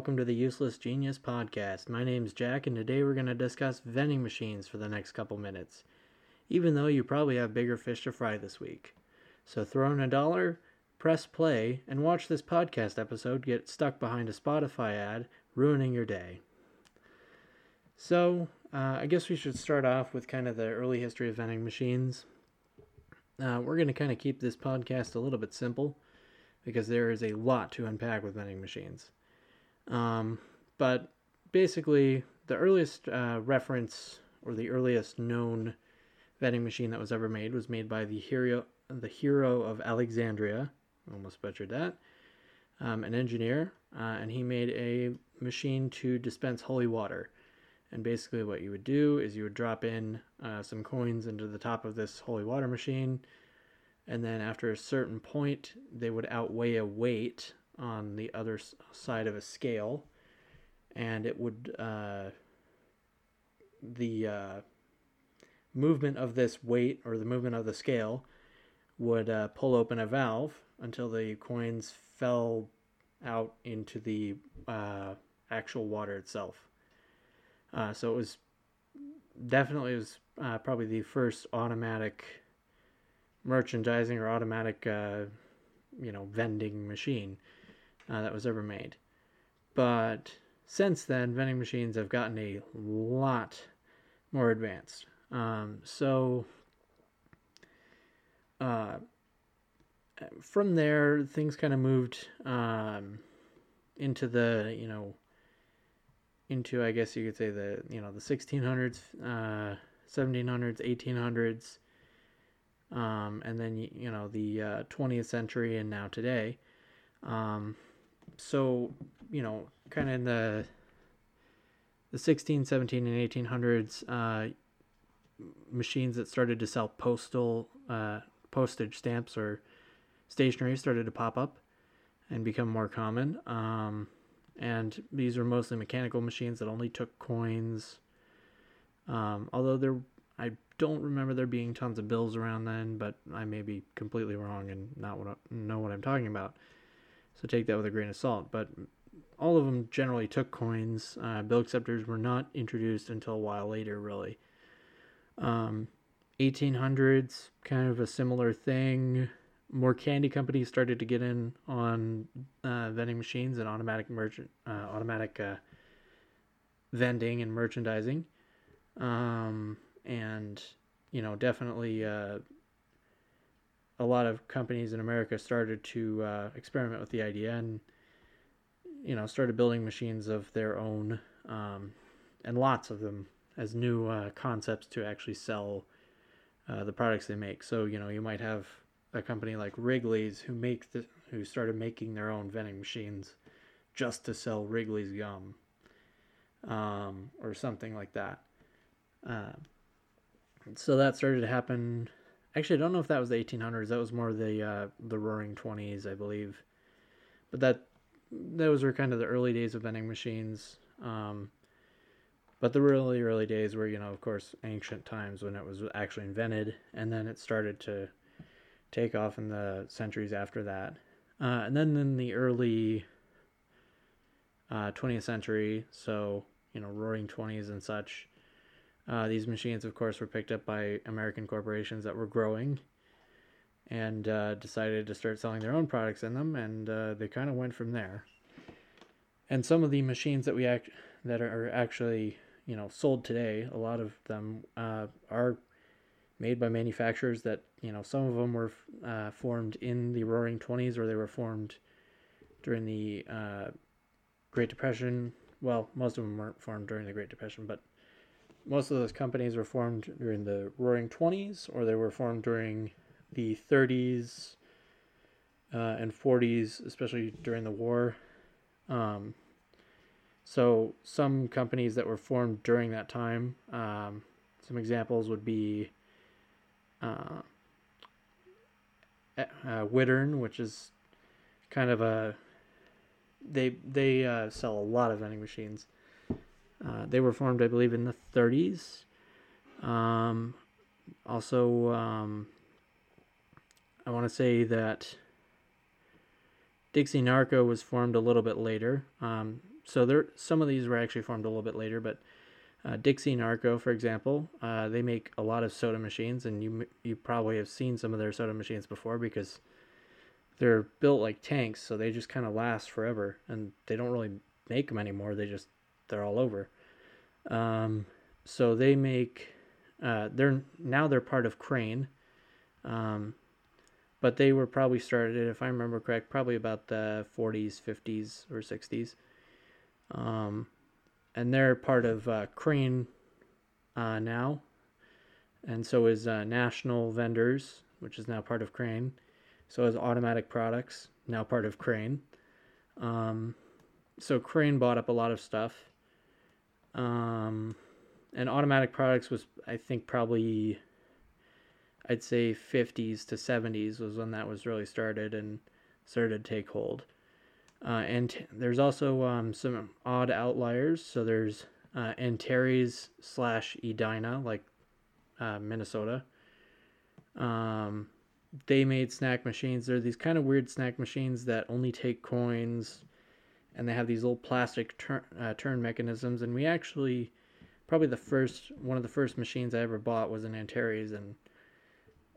Welcome to the Useless Genius Podcast. My name's Jack, and today we're going to discuss vending machines for the next couple minutes, even though you probably have bigger fish to fry this week. So throw in a dollar, press play, and watch this podcast episode get stuck behind a Spotify ad, ruining your day. So, uh, I guess we should start off with kind of the early history of vending machines. Uh, we're going to kind of keep this podcast a little bit simple because there is a lot to unpack with vending machines. Um, but basically, the earliest uh, reference or the earliest known vending machine that was ever made was made by the hero, the hero of Alexandria. Almost butchered that. Um, an engineer, uh, and he made a machine to dispense holy water. And basically, what you would do is you would drop in uh, some coins into the top of this holy water machine and then after a certain point they would outweigh a weight on the other side of a scale and it would uh, the uh, movement of this weight or the movement of the scale would uh, pull open a valve until the coins fell out into the uh, actual water itself. Uh, so it was definitely it was uh, probably the first automatic merchandising or automatic, you know, vending machine uh, that was ever made. But since then, vending machines have gotten a lot more advanced. Um, so uh, from there, things kind of moved um, into the, you know, into I guess you could say the, you know, the 1600s, 1700s, 1800s um, and then you know the uh, 20th century and now today. Um, so you know, kind of in the the 16, 17, and 1800s, uh, machines that started to sell postal uh, postage stamps or stationery started to pop up and become more common. Um, and these were mostly mechanical machines that only took coins. Um, although there I don't remember there being tons of bills around then, but I may be completely wrong and not what I, know what I'm talking about. So take that with a grain of salt. But all of them generally took coins. Uh, bill acceptors were not introduced until a while later, really. Um, 1800s, kind of a similar thing. More candy companies started to get in on uh, vending machines and automatic merchant, uh, automatic uh, vending and merchandising. Um, and you know definitely uh, a lot of companies in America started to uh, experiment with the idea and you know started building machines of their own um, and lots of them as new uh, concepts to actually sell uh, the products they make. So you know you might have a company like Wrigley's who make the, who started making their own vending machines just to sell Wrigley's gum um, or something like that. Uh, so that started to happen. Actually, I don't know if that was the 1800s. That was more the uh, the Roaring Twenties, I believe. But that those were kind of the early days of vending machines. Um, but the really early days were, you know, of course, ancient times when it was actually invented, and then it started to take off in the centuries after that. Uh, and then in the early uh, 20th century, so you know, Roaring Twenties and such, uh, these machines, of course, were picked up by American corporations that were growing and uh, decided to start selling their own products in them, and uh, they kind of went from there. And some of the machines that we act that are actually you know sold today, a lot of them uh, are made by manufacturers that you know some of them were uh, formed in the Roaring Twenties or they were formed during the uh, Great Depression. Well, most of them weren't formed during the Great Depression, but most of those companies were formed during the Roaring Twenties, or they were formed during the 30s uh, and 40s, especially during the war. Um, so some companies that were formed during that time, um, some examples would be uh, uh, Wittern, which is kind of a they they uh, sell a lot of vending machines. Uh, they were formed, I believe, in the 30s. Um, also, um, I want to say that Dixie Narco was formed a little bit later. Um, so there, some of these were actually formed a little bit later, but uh, Dixie Narco, for example, uh, they make a lot of soda machines, and you you probably have seen some of their soda machines before because they're built like tanks, so they just kind of last forever, and they don't really make them anymore. They just they're all over. Um, so they make uh, they're now they're part of Crane, um, but they were probably started, if I remember correct, probably about the 40s, 50s, or 60s. Um, and they're part of uh, Crane uh, now, and so is uh, National Vendors, which is now part of Crane. So is Automatic Products, now part of Crane. Um, so Crane bought up a lot of stuff. Um, and Automatic Products was, I think, probably, I'd say 50s to 70s was when that was really started and started to take hold. Uh, and there's also um, some odd outliers. So there's uh, Antares slash Edina, like uh, Minnesota. Um, they made snack machines. They're these kind of weird snack machines that only take coins, and they have these little plastic turn uh, turn mechanisms. And we actually, probably the first one of the first machines I ever bought was an Antares, and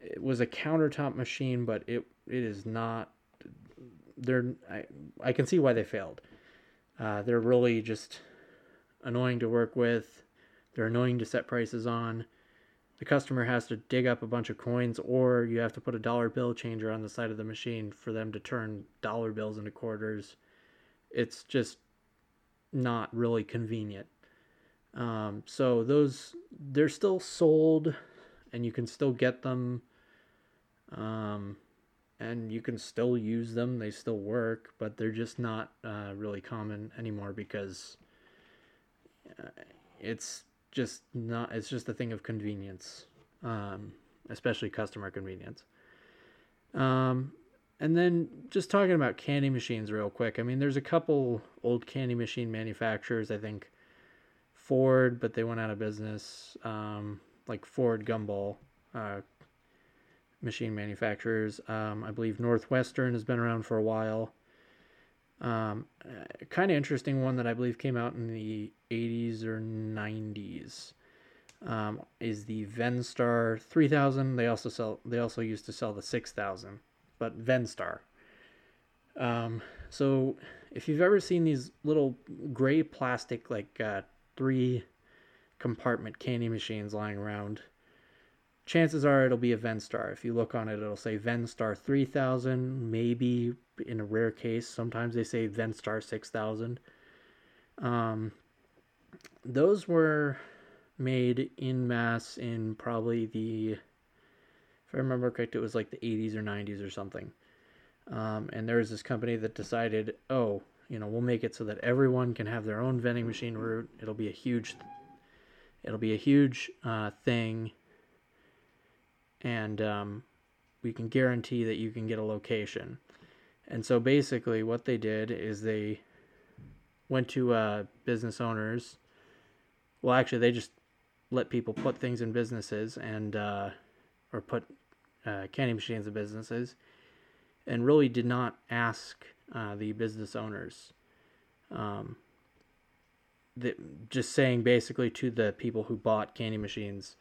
it was a countertop machine, but it it is not they're I, I can see why they failed. Uh, they're really just annoying to work with. They're annoying to set prices on. The customer has to dig up a bunch of coins, or you have to put a dollar bill changer on the side of the machine for them to turn dollar bills into quarters. It's just not really convenient. Um, so those they're still sold, and you can still get them. Um, and you can still use them. They still work, but they're just not uh, really common anymore because uh, it's just not. It's just a thing of convenience, um, especially customer convenience. Um, and then just talking about candy machines real quick. I mean, there's a couple old candy machine manufacturers. I think Ford, but they went out of business. Um, like Ford Gumball, uh, machine manufacturers. Um, I believe Northwestern has been around for a while. Um, kind of interesting one that I believe came out in the 80s or 90s um, is the Vendstar 3000. They also sell. They also used to sell the 6000, but Vendstar. Um, so if you've ever seen these little gray plastic like uh, three compartment candy machines lying around chances are it'll be a Vendstar. If you look on it, it'll say Vendstar 3000. Maybe in a rare case, sometimes they say Vendstar 6000. Um, those were made in mass in probably the, I remember correct, it was like the 80s or 90s or something. Um, and there was this company that decided, oh, you know, we'll make it so that everyone can have their own vending machine route. It'll be a huge, it'll be a huge uh, thing and um, we can guarantee that you can get a location. And so basically, what they did is they went to uh, business owners. Well, actually, they just let people put things in businesses and uh, or put uh, candy machines and businesses, and really did not ask uh, the business owners. Um, just saying basically to the people who bought candy machines,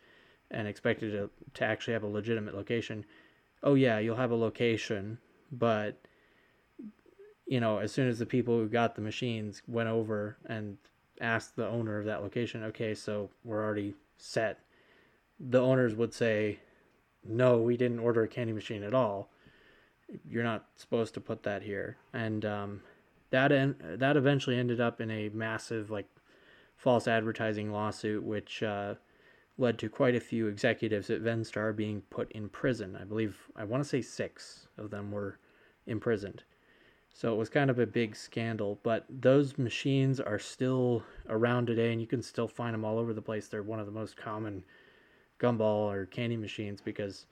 and expected to, to actually have a legitimate location, oh yeah, you'll have a location, but you know, as soon as the people who got the machines went over and asked the owner of that location, okay, so we're already set, the owners would say, no, we didn't order a candy machine at all. You're not supposed to put that here. And um, that en- that eventually ended up in a massive like false advertising lawsuit, which uh, led to quite a few executives at Vendstar being put in prison. I believe, I want to say six of them were imprisoned. So it was kind of a big scandal, but those machines are still around today and you can still find them all over the place. They're one of the most common gumball or candy machines because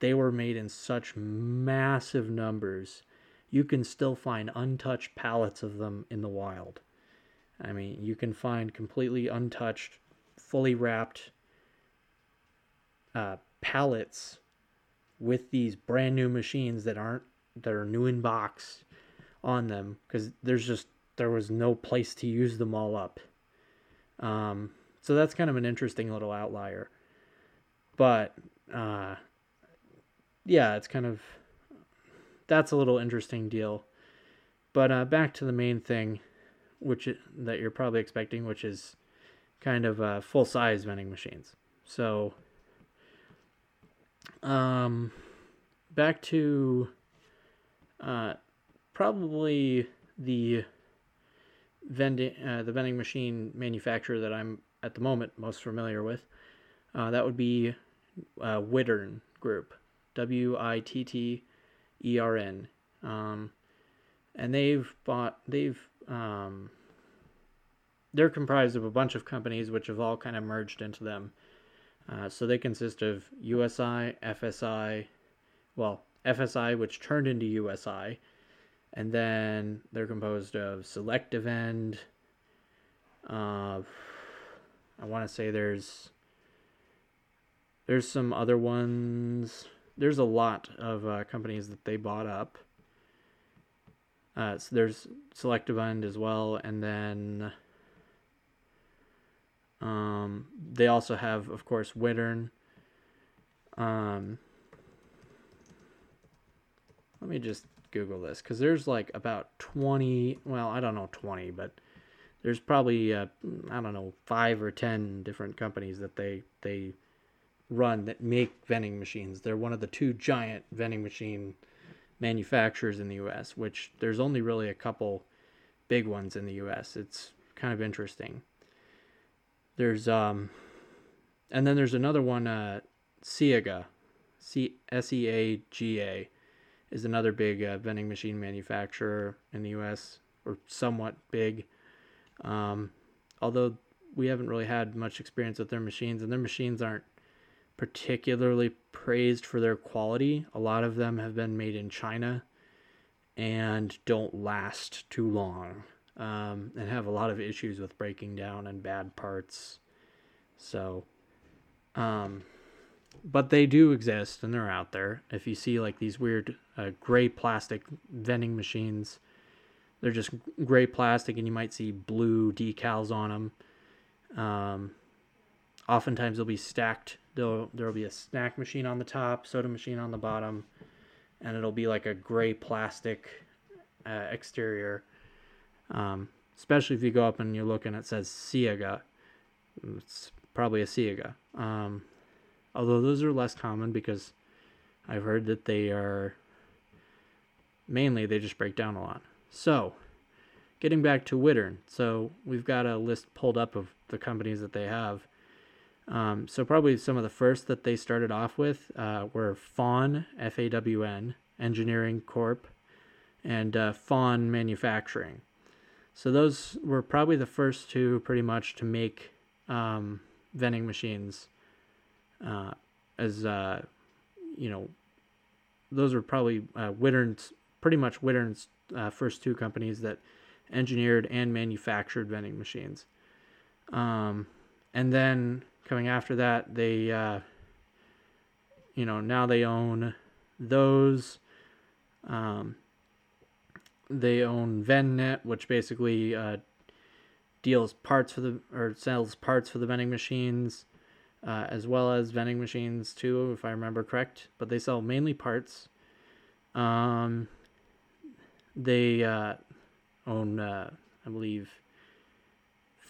they were made in such massive numbers. You can still find untouched pallets of them in the wild. I mean, you can find completely untouched, fully wrapped uh, pallets with these brand new machines that aren't that are new in box on them because there's just there was no place to use them all up. Um, so that's kind of an interesting little outlier. But uh, yeah, it's kind of that's a little interesting deal. But uh, back to the main thing, which that you're probably expecting, which is kind of uh, full size vending machines. So, um, back to uh, probably the vending uh, the vending machine manufacturer that I'm at the moment most familiar with. Uh, that would be uh, Wittern Group, W I T T E R N, um, and they've bought they've um, they're comprised of a bunch of companies which have all kind of merged into them. Uh, so they consist of USI, FSI, well, FSI, which turned into USI, and then they're composed of Selectivend. Uh, I want to say there's there's some other ones. There's a lot of uh, companies that they bought up. Uh, so there's Selectivend as well, and then um, they also have, of course, Wittern. Um, let me just Google this because there's like about 20, well, I don't know 20, but there's probably, uh, I don't know, five or 10 different companies that they, they run that make vending machines. They're one of the two giant vending machine manufacturers in the US, which there's only really a couple big ones in the US. It's kind of interesting. There's um, and then there's another one, uh, Seaga, C S E A G A, is another big uh, vending machine manufacturer in the U.S. or somewhat big. Um, although we haven't really had much experience with their machines, and their machines aren't particularly praised for their quality. A lot of them have been made in China and don't last too long um, and have a lot of issues with breaking down and bad parts. So, um, but they do exist and they're out there. If you see like these weird uh, gray plastic vending machines, they're just gray plastic and you might see blue decals on them. Um, oftentimes they'll be stacked. There'll, be a snack machine on the top, soda machine on the bottom, and it'll be like a gray plastic uh, exterior um, especially if you go up and you look and it says Seaga. It's probably a Seaga. Um, although those are less common because I've heard that they are mainly they just break down a lot. So, getting back to Wittern. So, we've got a list pulled up of the companies that they have. Um, so, probably some of the first that they started off with uh, were Fawn, F A W N, Engineering Corp, and uh, Fawn Manufacturing. So those were probably the first two, pretty much, to make um, vending machines. Uh, as uh, you know, those were probably uh, Wittern's, pretty much Wittern's uh, first two companies that engineered and manufactured vending machines. Um, and then coming after that, they, uh, you know, now they own those. Um, they own VendNet, which basically uh, deals parts for the or sells parts for the vending machines, uh, as well as vending machines too, if I remember correct. But they sell mainly parts. Um, they uh, own, uh, I believe,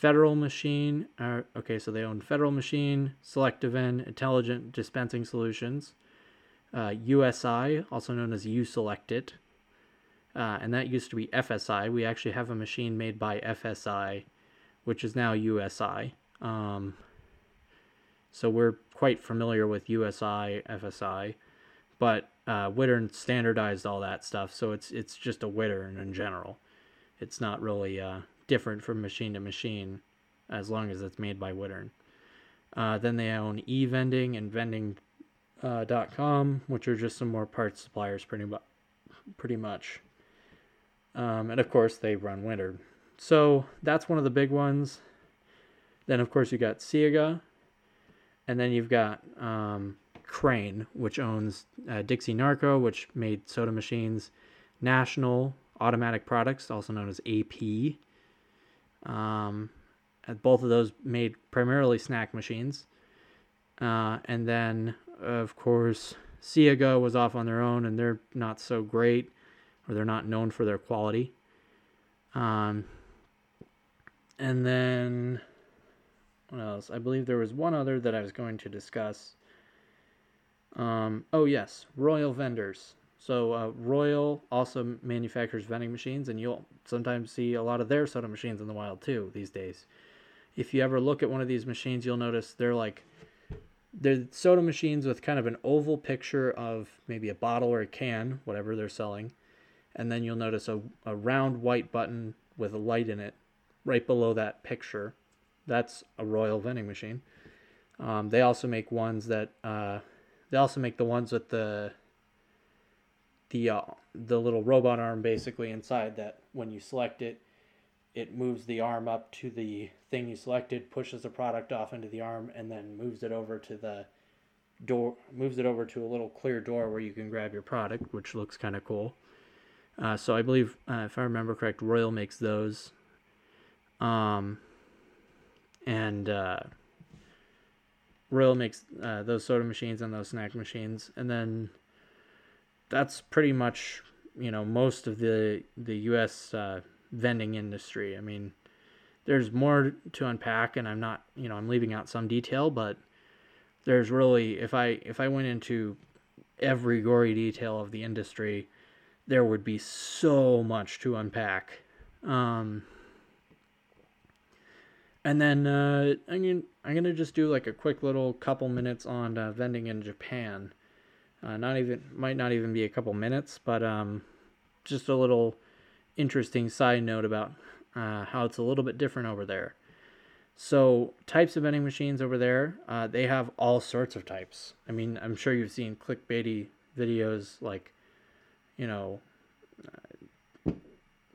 Federal Machine. Uh, okay, so they own Federal Machine, Selectivend, Intelligent Dispensing Solutions, USI, uh, also known as U-Select-It, uh, and that used to be FSI. We actually have a machine made by FSI, which is now USI. Um, so we're quite familiar with USI, FSI, but uh, Wittern standardized all that stuff, so it's it's just a Wittern in general. It's not really uh, different from machine to machine, as long as it's made by Wittern. Uh, then they own eVending and Vending.com, uh, which are just some more parts suppliers, pretty much. Pretty much. Um, and of course, they run Wittern. So that's one of the big ones. Then, of course, you got Seaga. And then you've got um, Crane, which owns uh, Dixie Narco, which made soda machines. National, Automatic Products, also known as AP. Um, both of those made primarily snack machines. Uh, and then, of course, Seaga was off on their own, and they're not so great, or they're not known for their quality. Um, and then, what else? I believe there was one other that I was going to discuss. Um, oh, yes, Royal Vendors. So, uh, Royal also manufactures vending machines, and you'll sometimes see a lot of their soda machines in the wild too these days. If you ever look at one of these machines, you'll notice they're like they're soda machines with kind of an oval picture of maybe a bottle or a can, whatever they're selling. And then you'll notice a, a round white button with a light in it right below that picture. That's a Royal vending machine. Um, they also make ones that uh, they also make the ones with the the uh, the little robot arm basically inside that when you select it, it moves the arm up to the thing you selected, pushes the product off into the arm, and then moves it over to the door, moves it over to a little clear door where you can grab your product, which looks kind of cool. Uh, so I believe, uh, if I remember correct, Royal makes those. Um, and uh, Royal makes uh, those soda machines and those snack machines, and then that's pretty much you know most of the the U.S. Uh, vending industry. I mean, there's more to unpack, and I'm not, you know, I'm leaving out some detail, but there's really, if I if I went into every gory detail of the industry, there would be so much to unpack. Um, and then uh, I'm gonna, I'm gonna just do like a quick little couple minutes on uh, vending in Japan. Uh, not even might not even be a couple minutes, but um, just a little interesting side note about uh, how it's a little bit different over there. So, types of vending machines over there, uh, they have all sorts of types. I mean, I'm sure you've seen clickbaity videos like, you know, uh,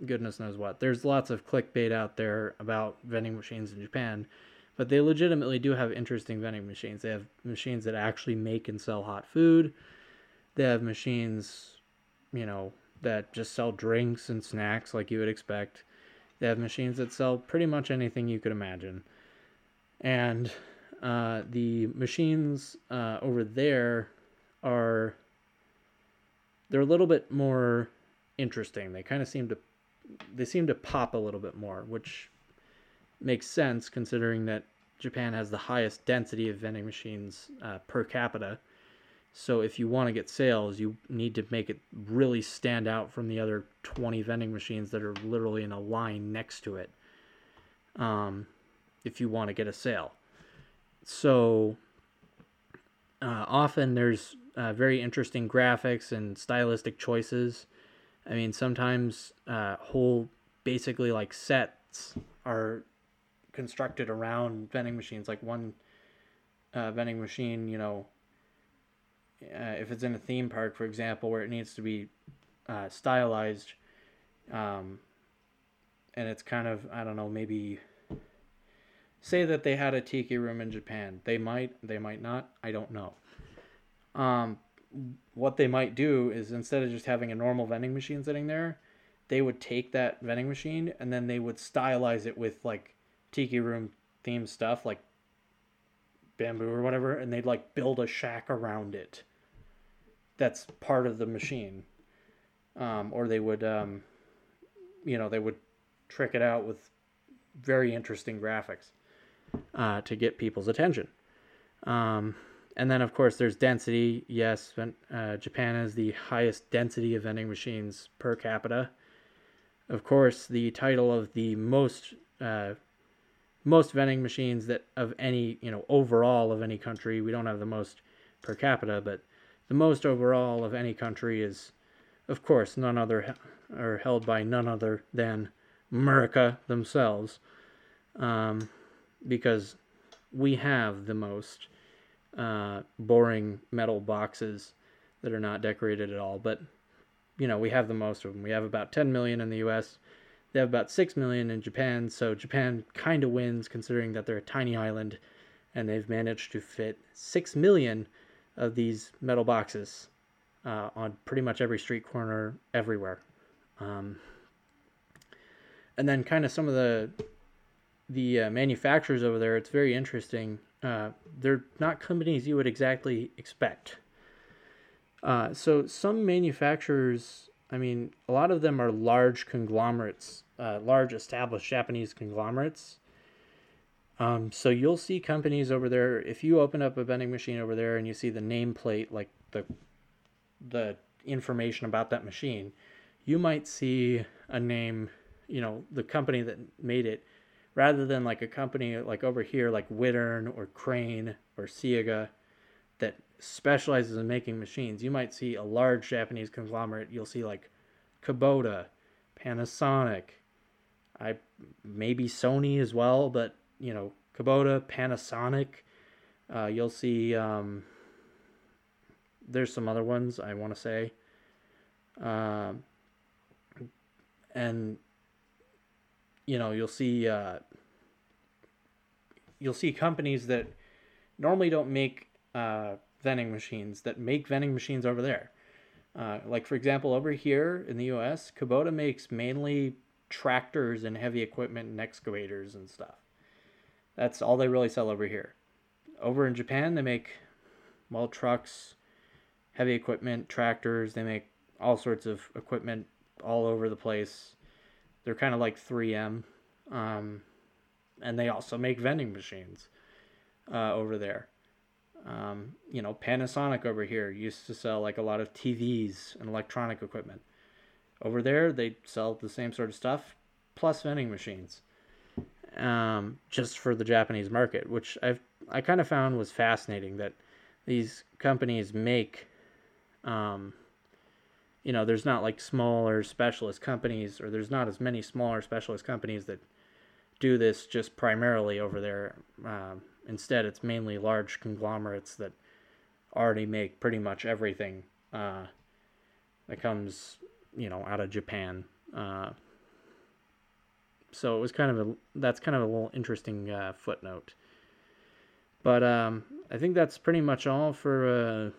goodness knows what. There's lots of clickbait out there about vending machines in Japan, but they legitimately do have interesting vending machines. They have machines that actually make and sell hot food. They have machines, you know, that just sell drinks and snacks like you would expect. They have machines that sell pretty much anything you could imagine. And uh, the machines uh, over there are they're a little bit more interesting. They kind of seem to they seem to pop a little bit more, which makes sense considering that Japan has the highest density of vending machines uh, per capita. So if you want to get sales, you need to make it really stand out from the other 20 vending machines that are literally in a line next to it. Um, if you want to get a sale. So uh, often there's uh, very interesting graphics and stylistic choices. I mean, sometimes uh, whole basically like sets are constructed around vending machines. Like one uh, vending machine, you know, uh, if it's in a theme park, for example, where it needs to be uh, stylized, um, and it's kind of I don't know maybe say that they had a tiki room in Japan. They might, they might not. I don't know. Um, what they might do is instead of just having a normal vending machine sitting there, they would take that vending machine and then they would stylize it with like tiki room themed stuff, like bamboo or whatever, and they'd like build a shack around it. That's part of the machine. Um, or they would, um, you know, they would trick it out with very interesting graphics uh, to get people's attention. Um, and then, of course, there's density. Yes, uh, Japan has the highest density of vending machines per capita. Of course, the title of the most uh, most vending machines that of any you know overall of any country we don't have the most per capita but the most overall of any country is of course none other or held by none other than america themselves um, because we have the most uh, boring metal boxes that are not decorated at all but you know we have the most of them we have about 10 million in the us they have about 6 million in Japan, so Japan kind of wins considering that they're a tiny island and they've managed to fit 6 million of these metal boxes uh, on pretty much every street corner everywhere. Um, and then kind of some of the the uh, manufacturers over there, it's very interesting. Uh, they're not companies you would exactly expect. Uh, so some manufacturers, I mean, a lot of them are large conglomerates, uh, large established Japanese conglomerates. Um, so you'll see companies over there. If you open up a vending machine over there and you see the nameplate, like the the information about that machine, you might see a name, you know, the company that made it, rather than like a company like over here, like Wittern or Crane or Seaga, that specializes in making machines. You might see a large Japanese conglomerate. You'll see like Kubota, Panasonic, I maybe Sony as well, but you know, Kubota, Panasonic. Uh, you'll see. Um, there's some other ones I want to say. Um, and you know, you'll see. Uh, you'll see companies that normally don't make uh, vending machines that make vending machines over there. Uh, like for example, over here in the U.S., Kubota makes mainly tractors and heavy equipment and excavators and stuff. That's all they really sell over here. Over in Japan, they make well trucks, heavy equipment, tractors. They make all sorts of equipment all over the place. They're kind of like 3M, um, and they also make vending machines uh, over there. Um, you know, Panasonic over here used to sell like a lot of TVs and electronic equipment. Over there, they sell the same sort of stuff plus vending machines um, just for the Japanese market, which I've I kind of found was fascinating that these companies make, um, you know, there's not like smaller specialist companies, or there's not as many smaller specialist companies that do this just primarily over there. Um, instead, it's mainly large conglomerates that already make pretty much everything uh, that comes, you know, out of Japan. Uh, so it was kind of a that's kind of a little interesting uh, footnote. But um, I think that's pretty much all for uh,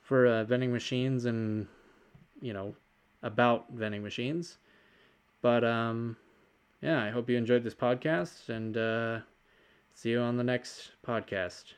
for uh, vending machines and you know about vending machines. But um, yeah, I hope you enjoyed this podcast and uh, see you on the next podcast.